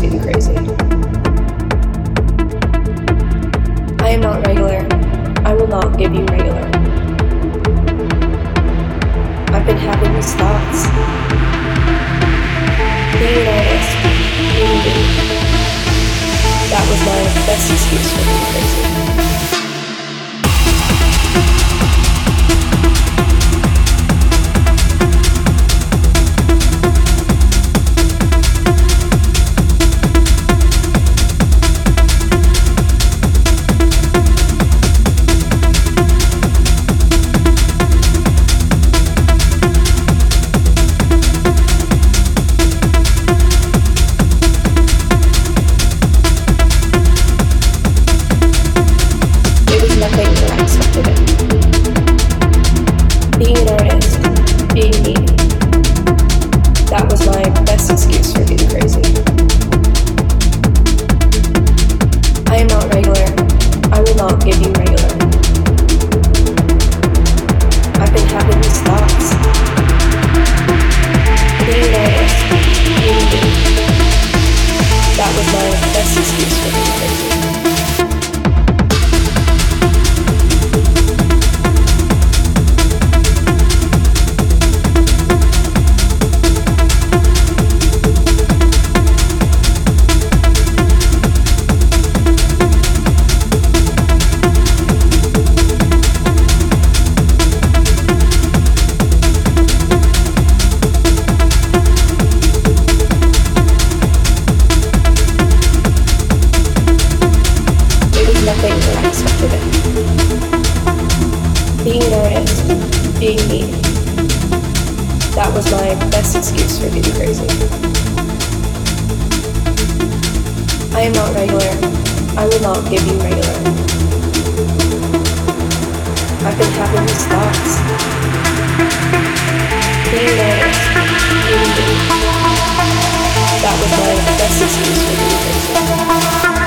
getting crazy. I am not regular. I will not give you regular. I've been having these thoughts. Being an artist, being me. That was my best excuse for being crazy. that was my best excuse for being crazy. I am not regular. I will not give you regular. I've been having these thoughts. Being nice, That was my best excuse for being crazy.